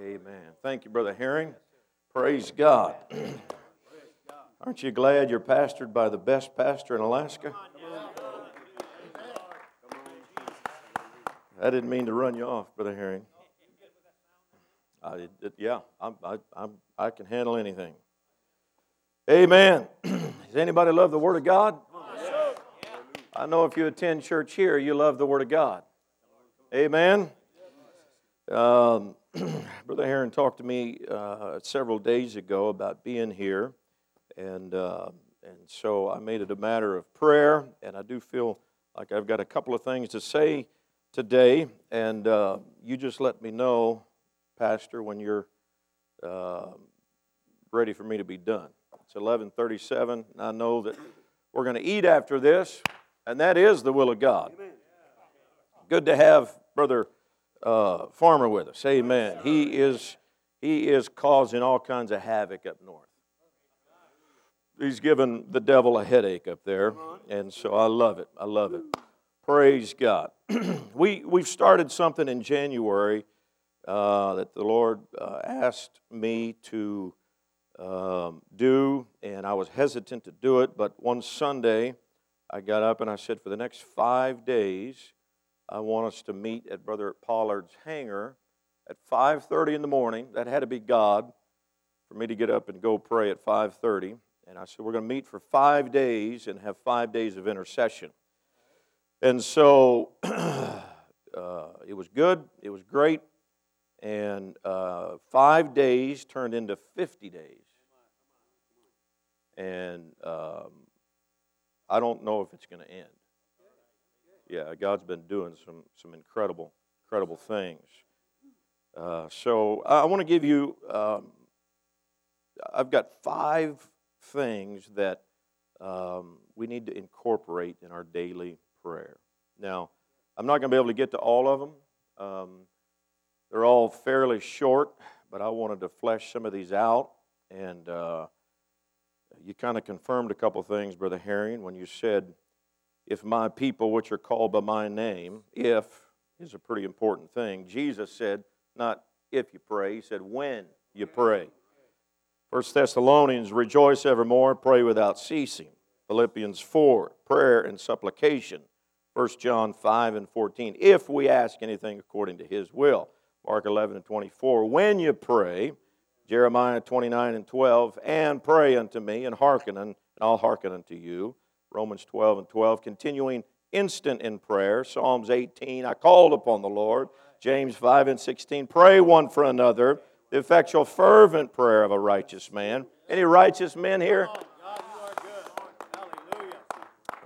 Amen. Thank you, Brother Herring. Praise God. Aren't you glad you're pastored by the best pastor in Alaska? I didn't mean to run you off, Brother Herring. I, it, yeah, I'm, I, I'm, I can handle anything. Amen. Does anybody love the Word of God? I know if you attend church here, you love the Word of God. Amen. Um, Brother Heron talked to me uh, several days ago about being here, and uh, and so I made it a matter of prayer, and I do feel like I've got a couple of things to say today, and uh, you just let me know, Pastor, when you're uh, ready for me to be done. It's 11:37, and I know that we're going to eat after this, and that is the will of God. Good to have Brother uh, Farmer with us. Amen. He is he is causing all kinds of havoc up north. He's given the devil a headache up there, and so I love it. I love it. Praise God. we we've started something in January uh, that the Lord uh, asked me to um, do, and I was hesitant to do it. But one Sunday, I got up and I said, for the next five days, I want us to meet at Brother Pollard's hangar at 5:30 in the morning. That had to be God for me to get up and go pray at 5:30. And I said, we're going to meet for five days and have five days of intercession. And so uh, it was good. It was great. And uh, five days turned into 50 days. And um, I don't know if it's going to end yeah, God's been doing some, some incredible, incredible things. Uh, so I want to give you, um, I've got five things that um, we need to incorporate in our daily prayer. Now, I'm not going to be able to get to all of them. Um, they're all fairly short, but I wanted to flesh some of these out. And uh, you kind of confirmed a couple things, Brother Herring, when you said if my people, which are called by my name, if is a pretty important thing. Jesus said, not if you pray, he said, when you pray. First Thessalonians, rejoice evermore, pray without ceasing. Philippians 4, prayer and supplication. 1 John 5 and 14, if we ask anything according to his will. Mark 11 and 24, when you pray, Jeremiah 29 and 12, and pray unto me, and hearken, and I'll hearken unto you. Romans 12 and 12, continuing instant in prayer. Psalms 18, I called upon the Lord. James 5 and 16, pray one for another. The effectual, fervent prayer of a righteous man. Any righteous men here?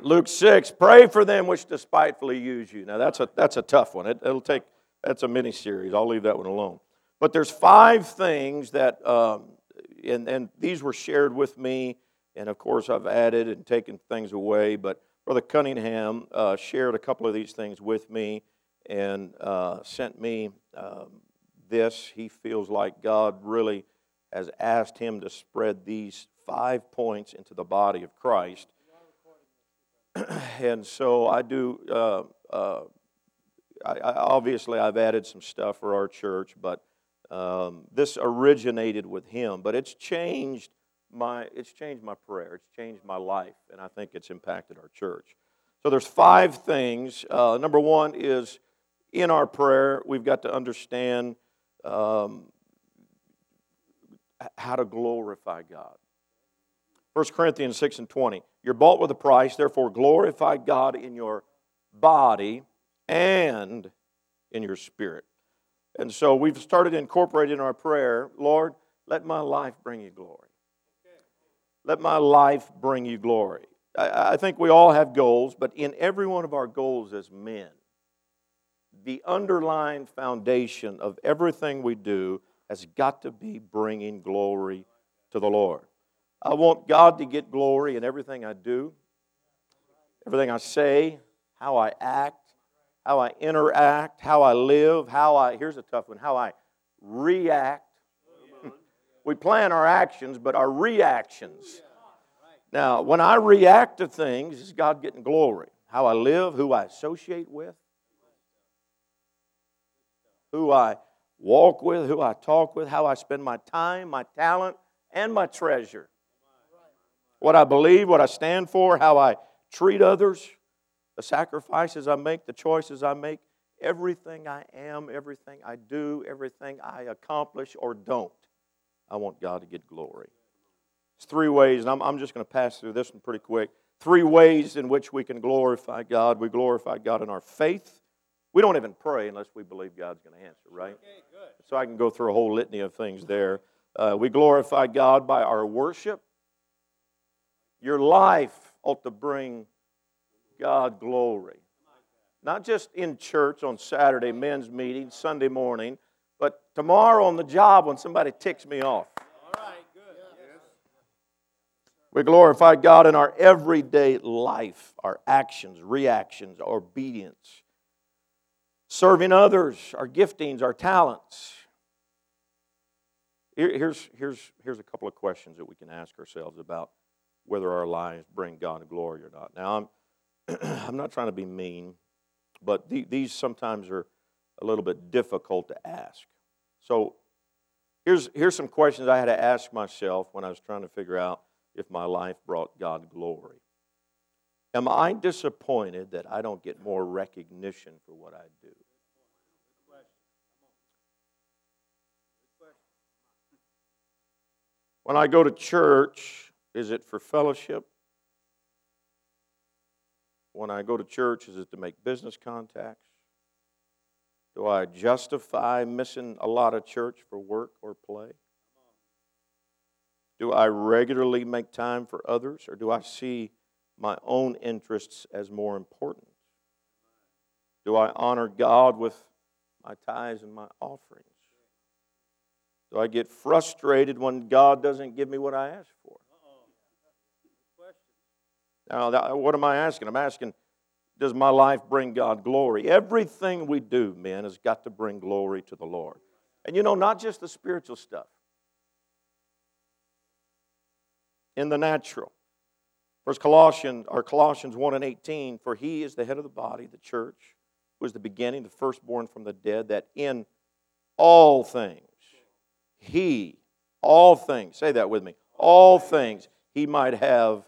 Luke 6, pray for them which despitefully use you. Now that's a, that's a tough one. It, will take, that's a mini series. I'll leave that one alone. But there's five things that, um, and, and these were shared with me and of course, I've added and taken things away. But Brother Cunningham uh, shared a couple of these things with me and uh, sent me um, this. He feels like God really has asked him to spread these five points into the body of Christ. and so I do. Uh, uh, I, I, obviously, I've added some stuff for our church, but um, this originated with him. But it's changed my, it's changed my prayer. It's changed my life, and I think it's impacted our church. So there's five things. Uh, number one is in our prayer, we've got to understand um, how to glorify God. 1 Corinthians 6 and 20. You're bought with a price, therefore glorify God in your body and in your spirit. And so we've started incorporating our prayer, Lord, let my life bring you glory. Let my life bring you glory. I, I think we all have goals, but in every one of our goals as men, the underlying foundation of everything we do has got to be bringing glory to the Lord. I want God to get glory in everything I do, everything I say, how I act, how I interact, how I live, how I, here's a tough one, how I react we plan our actions, but our reactions. Now, when I react to things, is God getting glory? How I live, who I associate with, who I walk with, who I talk with, how I spend my time, my talent, and my treasure. What I believe, what I stand for, how I treat others, the sacrifices I make, the choices I make, everything I am, everything I do, everything I accomplish or don't, I want God to get glory. It's three ways, and I'm, I'm just going to pass through this one pretty quick. Three ways in which we can glorify God. We glorify God in our faith. We don't even pray unless we believe God's going to answer, right? Okay, so I can go through a whole litany of things there. Uh, we glorify God by our worship. Your life ought to bring God glory. Not just in church on Saturday, men's meeting, Sunday morning, tomorrow on the job when somebody ticks me off. We glorify God in our everyday life, our actions, reactions, our obedience, serving others, our giftings, our talents. Here's, here's, here's a couple of questions that we can ask ourselves about whether our lives bring God glory or not. Now, I'm, I'm not trying to be mean, but the, these sometimes are a little bit difficult to ask. So, here's, here's some questions I had to ask myself when I was trying to figure out if my life brought God glory. Am I disappointed that I don't get more recognition for what I do? When I go to church, is it for fellowship? When I go to church, is it to make business contacts? Do I justify missing a lot of church for work or play? Do I regularly make time for others, or do I see my own interests as more important? Do I honor God with my tithes and my offerings? Do I get frustrated when God doesn't give me what I ask for? Now, what am I asking? I'm asking, does my life bring God glory? Everything we do, men, has got to bring glory to the Lord. And you know, not just the spiritual stuff, in the natural. First Colossians or Colossians 1 and 18, for he is the head of the body, the church, who is the beginning, the firstborn from the dead, that in all things he, all things, say that with me, all things, he might have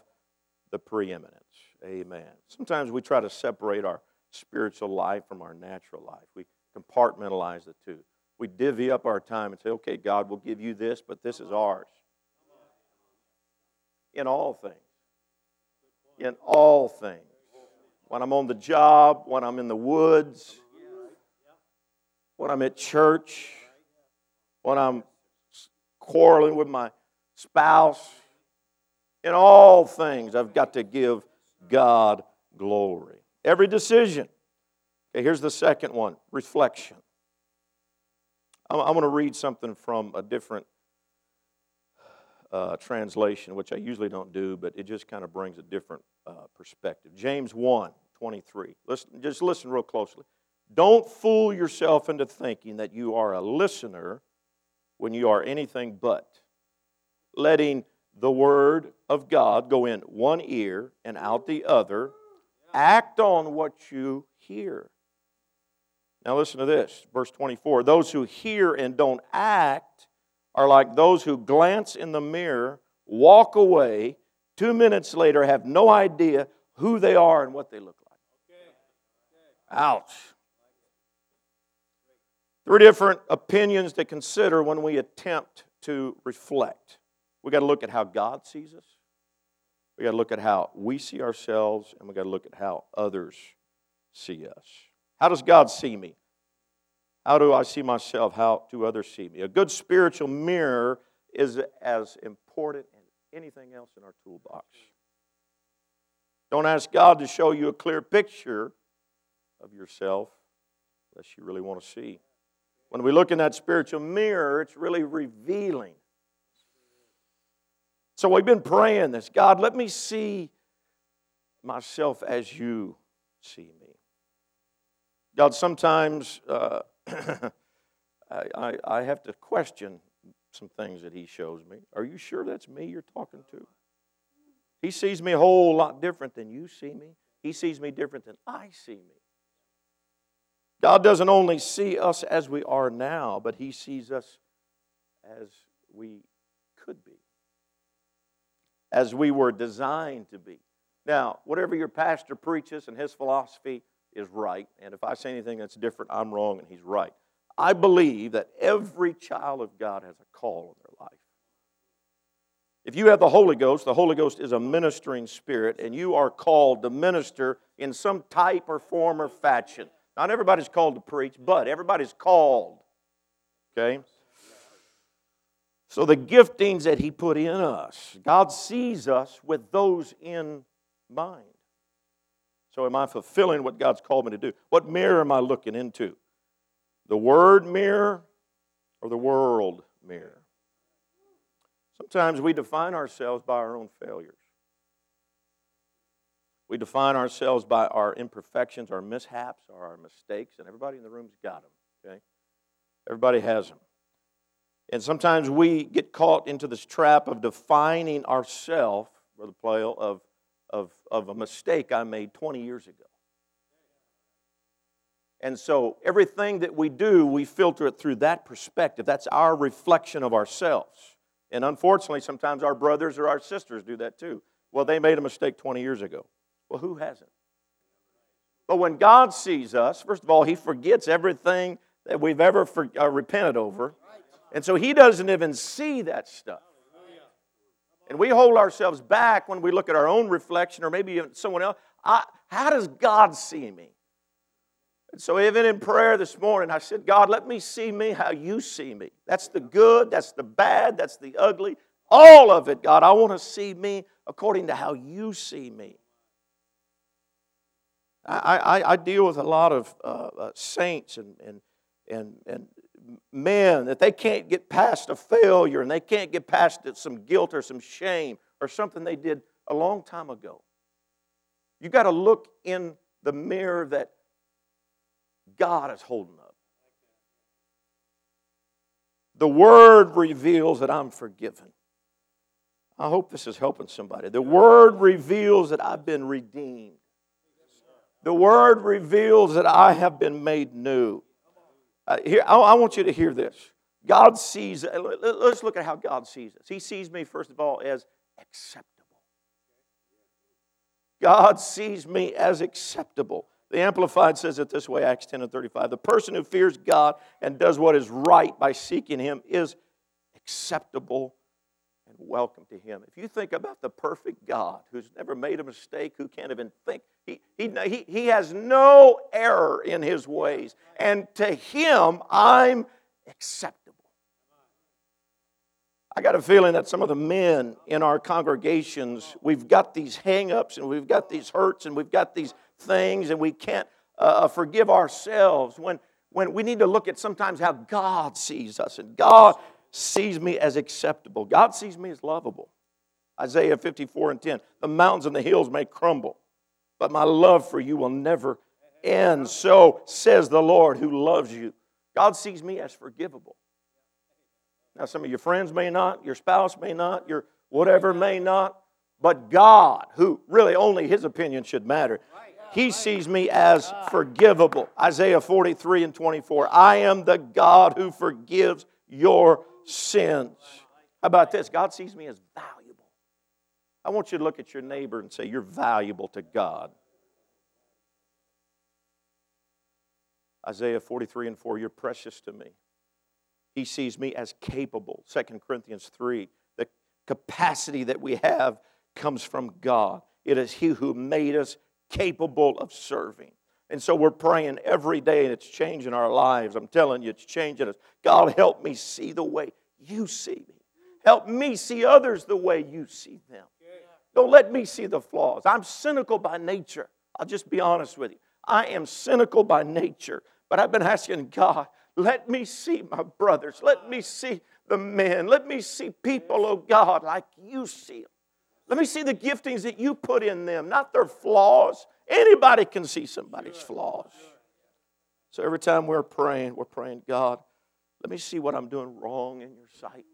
the preeminence. Amen. Sometimes we try to separate our spiritual life from our natural life. We compartmentalize the two. We divvy up our time and say, okay, God will give you this, but this is ours. In all things. In all things. When I'm on the job, when I'm in the woods, when I'm at church, when I'm quarreling with my spouse. In all things, I've got to give God glory. Every decision. Okay, here's the second one reflection. I'm, I'm going to read something from a different uh, translation, which I usually don't do, but it just kind of brings a different uh, perspective. James 1 23. Listen, just listen real closely. Don't fool yourself into thinking that you are a listener when you are anything but. Letting the Word of God go in one ear and out the other. Act on what you hear. Now, listen to this, verse 24. Those who hear and don't act are like those who glance in the mirror, walk away, two minutes later have no idea who they are and what they look like. Ouch. Three different opinions to consider when we attempt to reflect. We got to look at how God sees us. We got to look at how we see ourselves, and we got to look at how others see us. How does God see me? How do I see myself? How do others see me? A good spiritual mirror is as important as anything else in our toolbox. Don't ask God to show you a clear picture of yourself unless you really want to see. When we look in that spiritual mirror, it's really revealing. So we've been praying this God, let me see myself as you see me. God, sometimes uh, I, I have to question some things that He shows me. Are you sure that's me you're talking to? He sees me a whole lot different than you see me. He sees me different than I see me. God doesn't only see us as we are now, but He sees us as we could be, as we were designed to be. Now, whatever your pastor preaches and his philosophy is right, and if I say anything that's different, I'm wrong and he's right. I believe that every child of God has a call in their life. If you have the Holy Ghost, the Holy Ghost is a ministering spirit, and you are called to minister in some type or form or fashion. Not everybody's called to preach, but everybody's called. Okay? So the giftings that He put in us, God sees us with those in mind. So am I fulfilling what God's called me to do? What mirror am I looking into? The Word mirror or the world mirror? Sometimes we define ourselves by our own failures. We define ourselves by our imperfections, our mishaps, our mistakes, and everybody in the room's got them, okay? Everybody has them. And sometimes we get caught into this trap of defining ourselves, Brother Plale, of, of, of a mistake I made 20 years ago. And so everything that we do, we filter it through that perspective. That's our reflection of ourselves. And unfortunately, sometimes our brothers or our sisters do that too. Well, they made a mistake 20 years ago. Well, who hasn't? But when God sees us, first of all, He forgets everything that we've ever for, uh, repented over. And so He doesn't even see that stuff. And we hold ourselves back when we look at our own reflection or maybe even someone else. I, how does God see me? And so, even in prayer this morning, I said, God, let me see me how you see me. That's the good, that's the bad, that's the ugly. All of it, God. I want to see me according to how you see me. I, I, I deal with a lot of uh, uh, saints and, and, and, and men that they can't get past a failure and they can't get past some guilt or some shame or something they did a long time ago. You got to look in the mirror that God is holding up. The Word reveals that I'm forgiven. I hope this is helping somebody. The Word reveals that I've been redeemed. The Word reveals that I have been made new. Uh, here, I, I want you to hear this. God sees, uh, let's look at how God sees us. He sees me, first of all, as acceptable. God sees me as acceptable. The Amplified says it this way Acts 10 and 35. The person who fears God and does what is right by seeking Him is acceptable welcome to Him. If you think about the perfect God who's never made a mistake, who can't even think, He, he, he, he has no error in His ways. And to Him, I'm acceptable. I got a feeling that some of the men in our congregations, we've got these hang ups and we've got these hurts and we've got these things and we can't uh, uh, forgive ourselves when, when we need to look at sometimes how God sees us. And God sees me as acceptable, God sees me as lovable. Isaiah 54 and 10 The mountains and the hills may crumble, but my love for you will never end. So says the Lord who loves you. God sees me as forgivable. Now, some of your friends may not, your spouse may not, your whatever may not, but God, who really only his opinion should matter, he sees me as forgivable. Isaiah 43 and 24. I am the God who forgives your sins. How about this? God sees me as valuable. I want you to look at your neighbor and say, You're valuable to God. Isaiah 43 and 4, You're precious to me. He sees me as capable. 2 Corinthians 3, the capacity that we have comes from God. It is He who made us capable of serving. And so we're praying every day, and it's changing our lives. I'm telling you, it's changing us. God, help me see the way you see me. Help me see others the way you see them. Don't let me see the flaws. I'm cynical by nature. I'll just be honest with you. I am cynical by nature, but I've been asking God, let me see my brothers. Let me see the men. Let me see people, oh God, like you see them. Let me see the giftings that you put in them, not their flaws. Anybody can see somebody's flaws. So every time we're praying, we're praying, God, let me see what I'm doing wrong in your sight.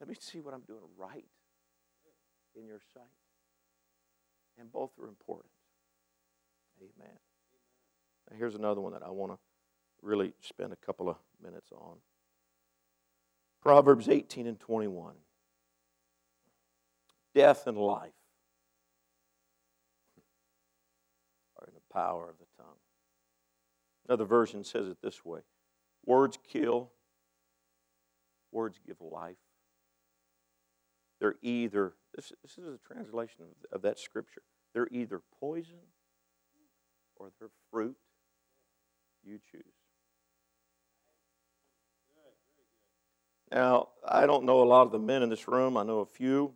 Let me see what I'm doing right in your sight. And both are important. Amen. Now here's another one that I want to really spend a couple of minutes on. Proverbs 18 and 21. Death and life are in the power of the tongue. Another version says it this way Words kill, words give life. They're either, this, this is a translation of, of that scripture, they're either poison or they're fruit. You choose. Now, I don't know a lot of the men in this room, I know a few.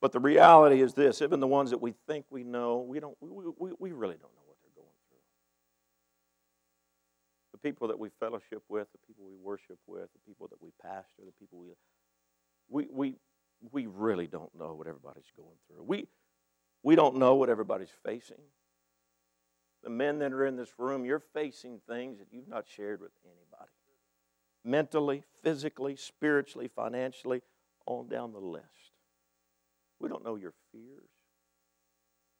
But the reality is this even the ones that we think we know, we, don't, we, we, we really don't know what they're going through. The people that we fellowship with, the people we worship with, the people that we pastor, the people we. We, we, we really don't know what everybody's going through. We, we don't know what everybody's facing. The men that are in this room, you're facing things that you've not shared with anybody mentally, physically, spiritually, financially, on down the list. We don't know your fears,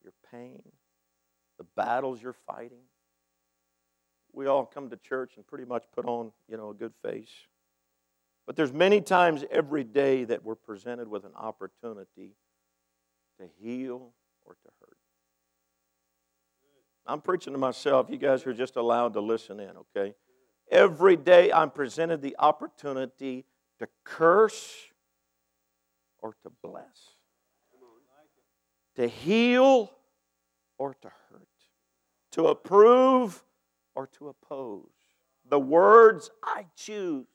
your pain, the battles you're fighting. We all come to church and pretty much put on, you know, a good face. But there's many times every day that we're presented with an opportunity to heal or to hurt. I'm preaching to myself. You guys are just allowed to listen in, okay? Every day I'm presented the opportunity to curse or to bless, to heal or to hurt, to approve or to oppose. The words I choose.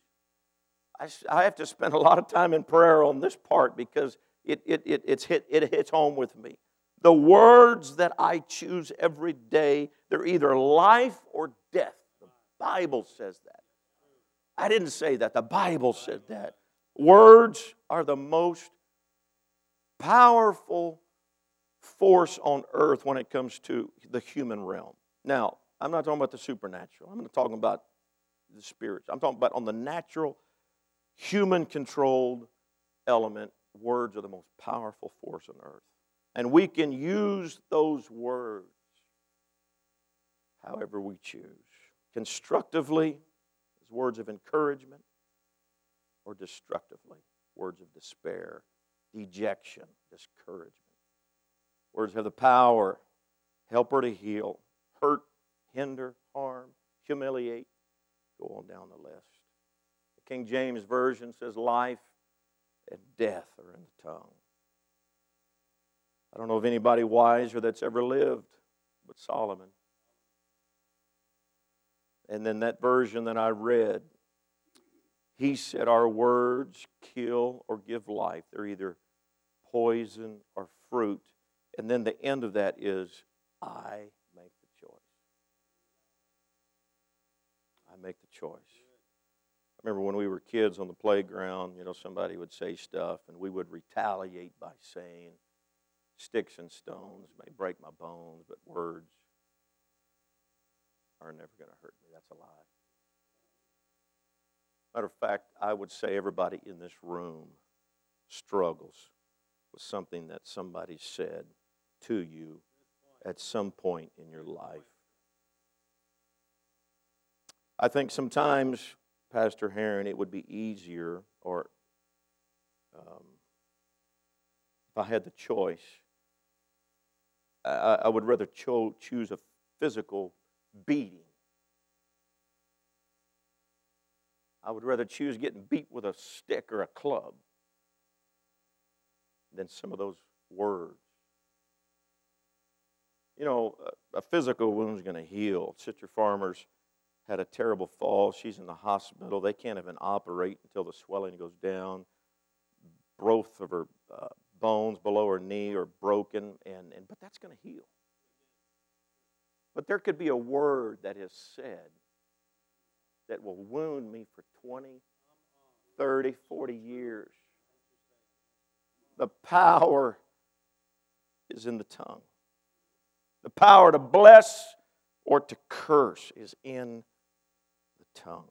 I, have to spend a lot of time in prayer on this part because it, it, it, hit, it hits home with me. The words that I choose every day, they're either life or death. The Bible says that. I didn't say that. The Bible said that. Words are the most powerful force on earth when it comes to the human realm. Now, I'm not talking about the supernatural. I'm not talking about the spirits. I'm talking about on the natural, human controlled element. Words are the most powerful force on earth. And we can use those words however we choose constructively as words of encouragement, or destructively, words of despair, dejection, discouragement. Words have the power, help her to heal, hurt, hinder, harm, humiliate. Go on down the list. The King James Version says life and death are in the tongue. I don't know of anybody wiser that's ever lived but Solomon. And then that version that I read, he said, Our words kill or give life. They're either poison or fruit. And then the end of that is, I make the choice. I make the choice. I remember when we were kids on the playground, you know, somebody would say stuff, and we would retaliate by saying, Sticks and stones may break my bones, but words are never going to hurt me. That's a lie. Matter of fact, I would say everybody in this room struggles with something that somebody said to you at some point in your life. I think sometimes, Pastor Heron, it would be easier, or um, if I had the choice, I, I would rather cho- choose a physical beating. I would rather choose getting beat with a stick or a club than some of those words. You know, a, physical wound is going to heal. Sister Farmers had a terrible fall. She's in the hospital. They can't even operate until the swelling goes down. Both of her uh, bones below her knee are broken, and, and but that's going to heal. But there could be a word that is said that will wound me for 20, 30, 40 years. The power is in the tongue. Power to bless or to curse is in the tongue.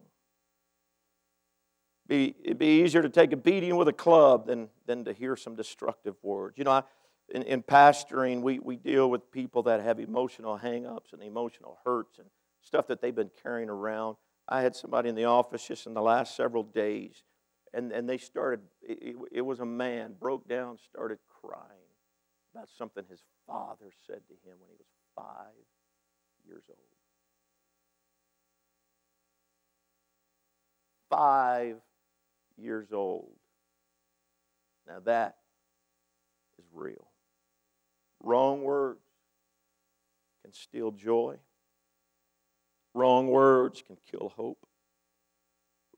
Be, it'd be easier to take a beating with a club than, than to hear some destructive words. You know, I, in, in pastoring, we, we deal with people that have emotional hangups and emotional hurts and stuff that they've been carrying around. I had somebody in the office just in the last several days, and, and they started, it, it was a man, broke down, started crying about something his father said to him when he was five years old. Five years old. Now that is real. Wrong words can steal joy. Wrong words can kill hope.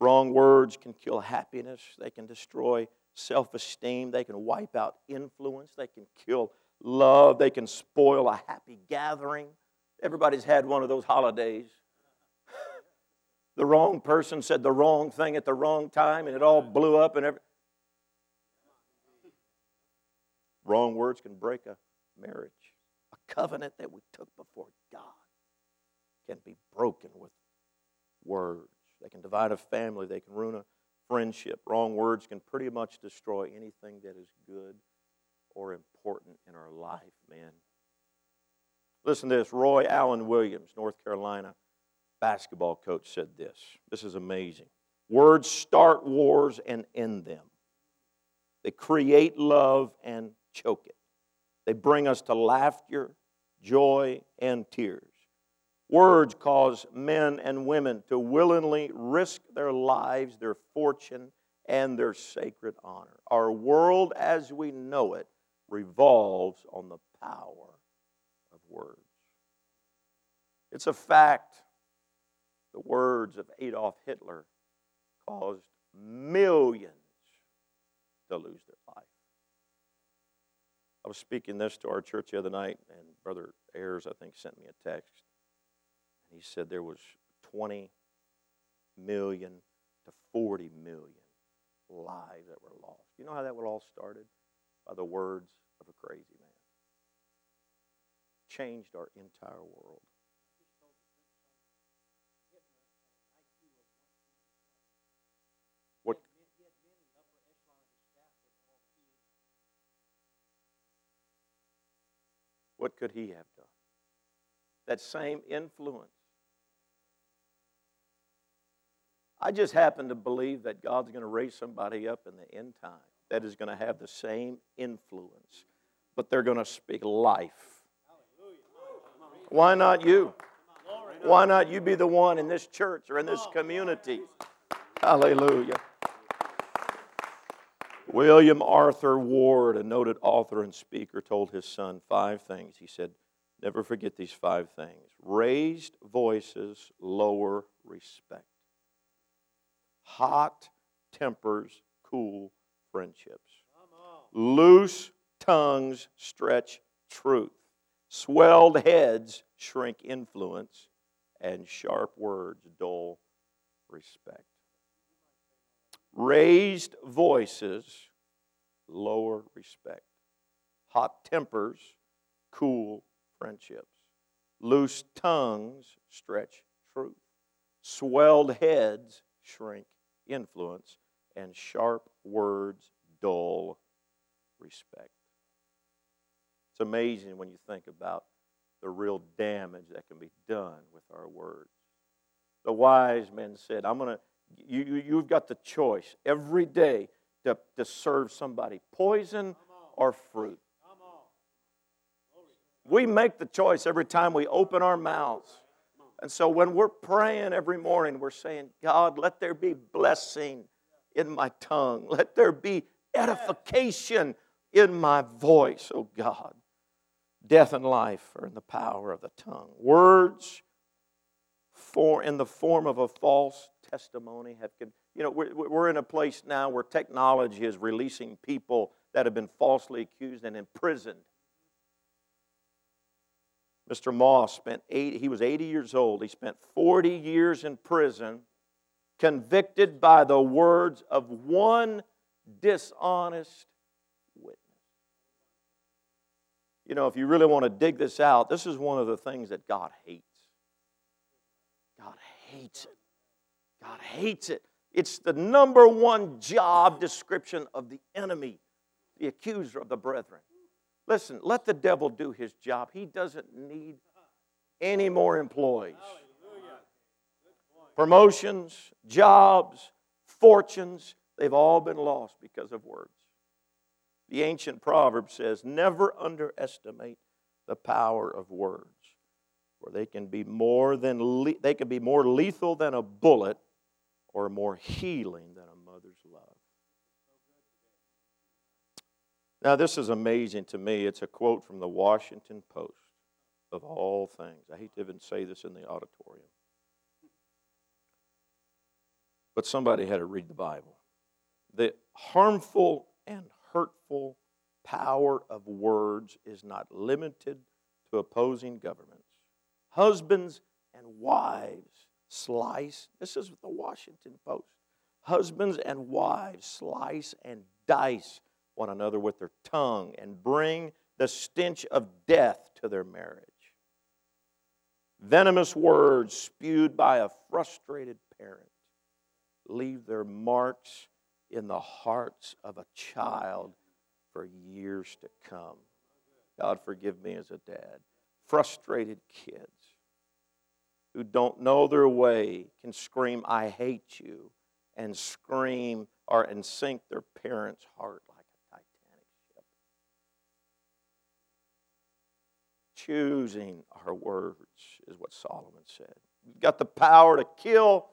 Wrong words can kill happiness. They can destroy self esteem. They can wipe out influence. They can kill love. They can spoil a happy gathering. Everybody's had one of those holidays. the wrong person said the wrong thing at the wrong time and it all blew up and every wrong words can break a marriage a covenant that we took before god can be broken with words they can divide a family they can ruin a friendship wrong words can pretty much destroy anything that is good or important in our life man Listen to this. Roy Allen Williams, North Carolina basketball coach, said this. This is amazing. Words start wars and end them. They create love and choke it. They bring us to laughter, joy, and tears. Words cause men and women to willingly risk their lives, their fortune, and their sacred honor. Our world as we know it revolves on the power of words. It's a fact the words of Adolf Hitler caused millions to lose their life. I was speaking this to our church the other night, and Brother Ayers, I think, sent me a text. He said there was 20 million to 40 million lives that were lost. You know how that all started? By the words of a crazy man changed our entire world. What? What could he have done? That same influence. I just happen to believe that God's going to raise somebody up in the end time that is going to have the same influence, but they're going to speak life why not you? Why not you be the one in this church or in this community? Hallelujah. William Arthur Ward, a noted author and speaker, told his son five things. He said, Never forget these five things. Raised voices lower respect. Hot tempers cool friendships. Loose tongues stretch truth. Swelled heads shrink influence, and sharp words dull respect. Raised voices lower respect. Hot tempers cool friendships. Loose tongues stretch truth. Swelled heads shrink influence, and sharp words dull respect. It's amazing when you think about the real damage that can be done with our words. The wise men said, I'm going to, you, you've got the choice every day to, to serve somebody poison or fruit. We make the choice every time we open our mouths. And so when we're praying every morning, we're saying, God, let there be blessing in my tongue. Let there be edification in my voice, oh God. Death and life are in the power of the tongue. Words for in the form of a false testimony have you know we're, we're in a place now where technology is releasing people that have been falsely accused and imprisoned mr moss spent eight he was 80 years old he spent 40 years in prison convicted by the words of one dishonest witness. You know, if you really want to dig this out, this is one of the things that God hates. God hates it. God hates it. It's the number one job description of the enemy, the accuser of the brethren. Listen, let the devil do his job. He doesn't need any more employees. Promotions, jobs, fortunes, they've all been lost because of words. The ancient proverb says, never underestimate the power of words, for they can be more than le- they can be more lethal than a bullet or more healing than a mother's love. Now, this is amazing to me. It's a quote from the Washington Post, of all things. I hate to even say this in the auditorium. But somebody had to read the Bible. The harmful and hurtful power of words is not limited to opposing governments. Husbands and wives slice, this is the Washington Post. Husbands and wives slice and dice one another with their tongue and bring the stench of death to their marriage. Venomous words spewed by a frustrated parent leave their marks in the hearts of a child for years to come. God, forgive me as a dad. Frustrated kids who don't know their way can scream, I hate you, and scream or and sink their parents' heart like a Titanic ship. Choosing our words is what Solomon said. You've got the power to kill,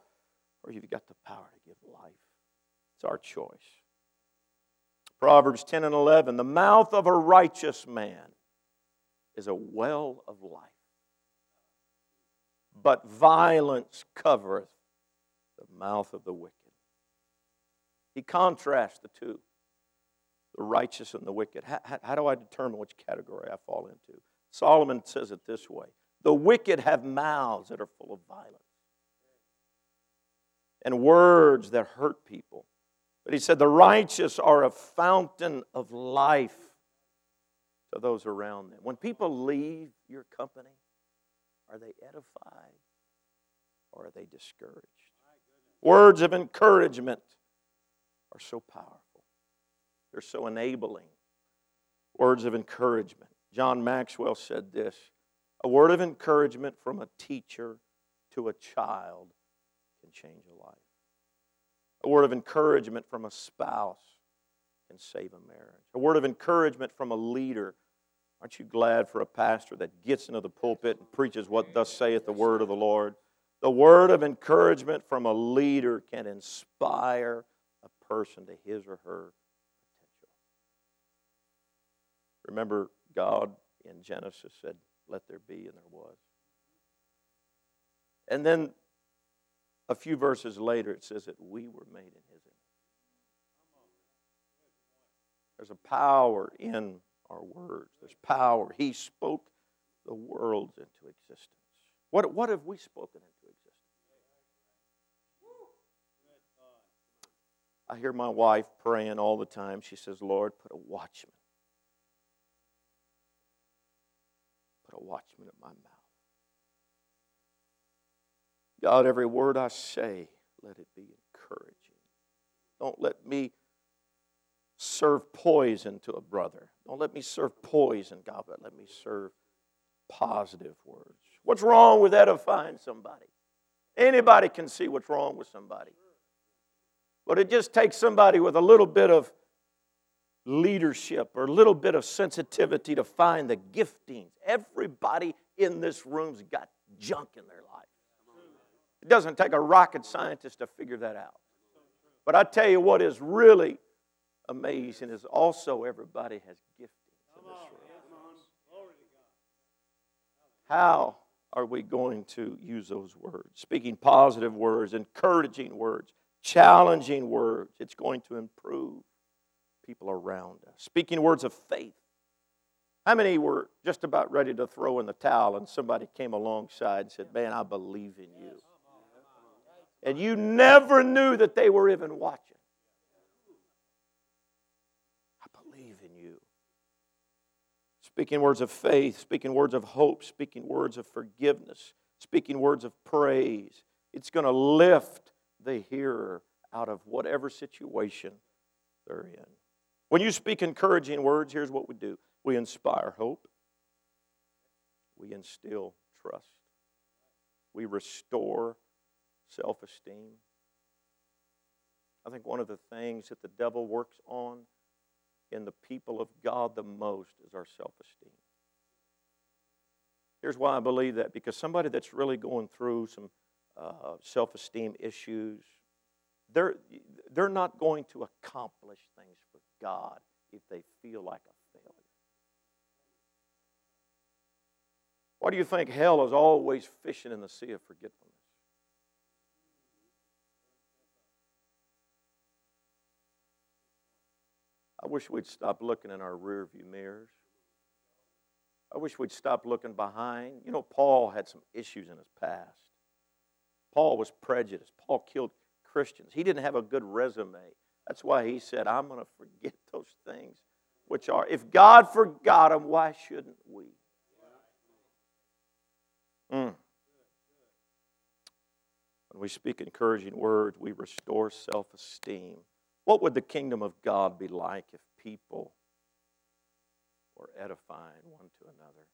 or you've got the power to give life. It's our choice. Proverbs 10 and 11 The mouth of a righteous man is a well of life, but violence covereth the mouth of the wicked. He contrasts the two the righteous and the wicked. How, how, how do I determine which category I fall into? Solomon says it this way The wicked have mouths that are full of violence and words that hurt people. But he said, The righteous are a fountain of life to those around them. When people leave your company, are they edified or are they discouraged? Words of encouragement are so powerful, they're so enabling. Words of encouragement. John Maxwell said this a word of encouragement from a teacher to a child can change a life. A word of encouragement from a spouse can save a marriage. A word of encouragement from a leader. Aren't you glad for a pastor that gets into the pulpit and preaches what thus saith the word of the Lord? The word of encouragement from a leader can inspire a person to his or her potential. Remember, God in Genesis said, Let there be, and there was. And then a few verses later, it says that we were made in His image. There's a power in our words, there's power. He spoke the worlds into existence. What, what have we spoken into existence? I hear my wife praying all the time. She says, Lord, put a watchman. Put a watchman at my mouth. God, every word I say, let it be encouraging. Don't let me serve poison to a brother. Don't let me serve poison, God, but let me serve positive words. What's wrong with edifying somebody? Anybody can see what's wrong with somebody. But it just takes somebody with a little bit of leadership or a little bit of sensitivity to find the giftings. Everybody in this room's got junk in their life. It doesn't take a rocket scientist to figure that out. But I tell you what is really amazing is also everybody has giftings in this room. How are we going to use those words? Speaking positive words, encouraging words, challenging words. It's going to improve people around us. Speaking words of faith. How many were just about ready to throw in the towel and somebody came alongside and said, Man, I believe in you? and you never knew that they were even watching. I believe in you. Speaking words of faith, speaking words of hope, speaking words of forgiveness, speaking words of praise. It's going to lift the hearer out of whatever situation they're in. When you speak encouraging words, here's what we do We inspire hope. We instill trust. We restore self esteem. I think one of the things that the devil works on in the people of God the most is our self esteem. Here's why I believe that because somebody that's really going through some uh, self esteem issues, they're, they're not going to accomplish things for God if they feel like a failure. Why do you think hell is always fishing in the sea of forgetfulness? I wish we'd stop looking in our rearview mirrors. I wish we'd stop looking behind. You know, Paul had some issues in his past. Paul was prejudiced. Paul killed Christians. He didn't have a good resume. That's why he said, I'm going to forget those things which are. If God forgot them, why shouldn't we? Mm. When we speak encouraging words, we restore self esteem. What would the kingdom of God be like if people were edifying one to another?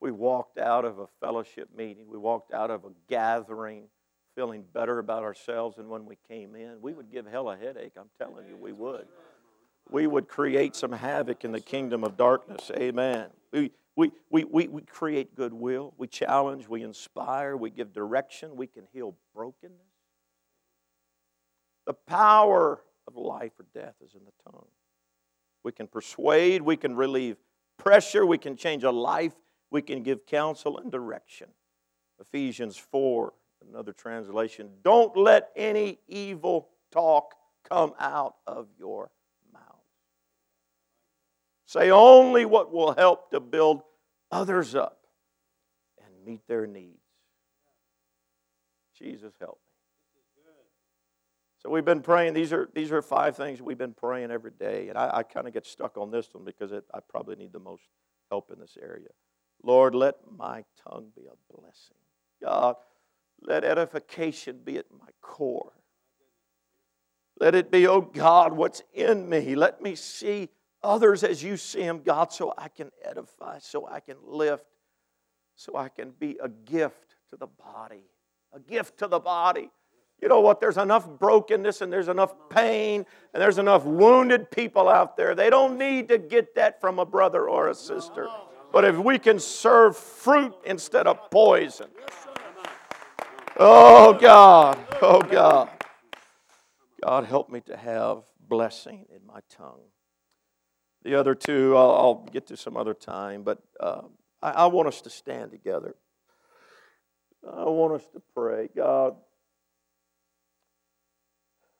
We walked out of a fellowship meeting, we walked out of a gathering feeling better about ourselves than when we came in. We would give hell a headache, I'm telling you, we would. We would create some havoc in the kingdom of darkness. Amen. We, we, we, we, we create goodwill, we challenge, we inspire, we give direction, we can heal brokenness. The power of life or death is in the tongue. We can persuade, we can relieve pressure, we can change a life, we can give counsel and direction. Ephesians 4, another translation. Don't let any evil talk come out of your mouth. Say only what will help to build others up and meet their needs. Jesus help. So we've been praying. These are, these are five things we've been praying every day. And I, I kind of get stuck on this one because it, I probably need the most help in this area. Lord, let my tongue be a blessing. God, let edification be at my core. Let it be, oh God, what's in me. Let me see others as you see them, God, so I can edify, so I can lift, so I can be a gift to the body. A gift to the body. You know what? There's enough brokenness and there's enough pain and there's enough wounded people out there. They don't need to get that from a brother or a sister. But if we can serve fruit instead of poison. Oh, God. Oh, God. God, help me to have blessing in my tongue. The other two, I'll, I'll get to some other time, but uh, I, I want us to stand together. I want us to pray. God,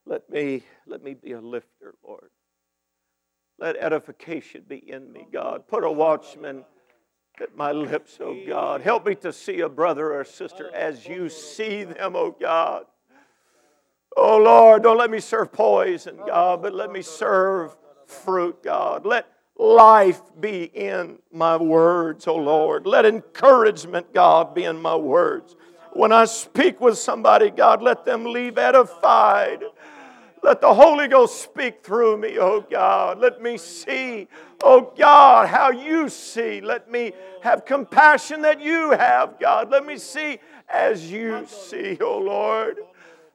let me, let me be a lifter, Lord. Let edification be in me, God. Put a watchman at my lips, oh God. Help me to see a brother or sister as you see them, oh God. Oh Lord, don't let me serve poison, God, but let me serve fruit, God. Let life be in my words, oh Lord. Let encouragement, God, be in my words. When I speak with somebody, God, let them leave edified. Let the Holy Ghost speak through me, oh God. Let me see, oh God, how you see. Let me have compassion that you have, God. Let me see as you see, oh Lord.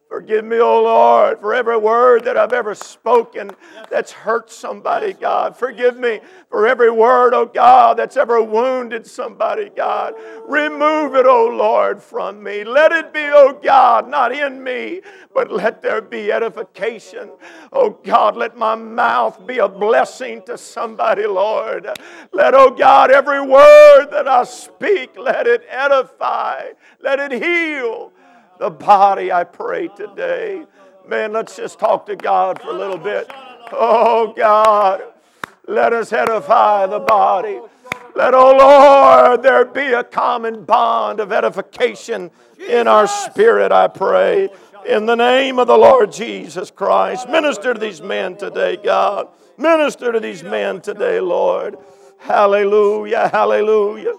Forgive me, O oh Lord, for every word that I've ever spoken that's hurt somebody, God. Forgive me for every word, oh God, that's ever wounded somebody, God. Remove it, oh Lord, from me. Let it be, oh God, not in me, but let there be edification. Oh God, let my mouth be a blessing to somebody, Lord. Let, oh God, every word that I speak, let it edify, let it heal the body, I pray today. Man, let's just talk to God for a little bit. Oh, God, let us edify the body. Let, oh Lord, there be a common bond of edification in our spirit, I pray. In the name of the Lord Jesus Christ, minister to these men today, God. Minister to these men today, Lord. Hallelujah, hallelujah.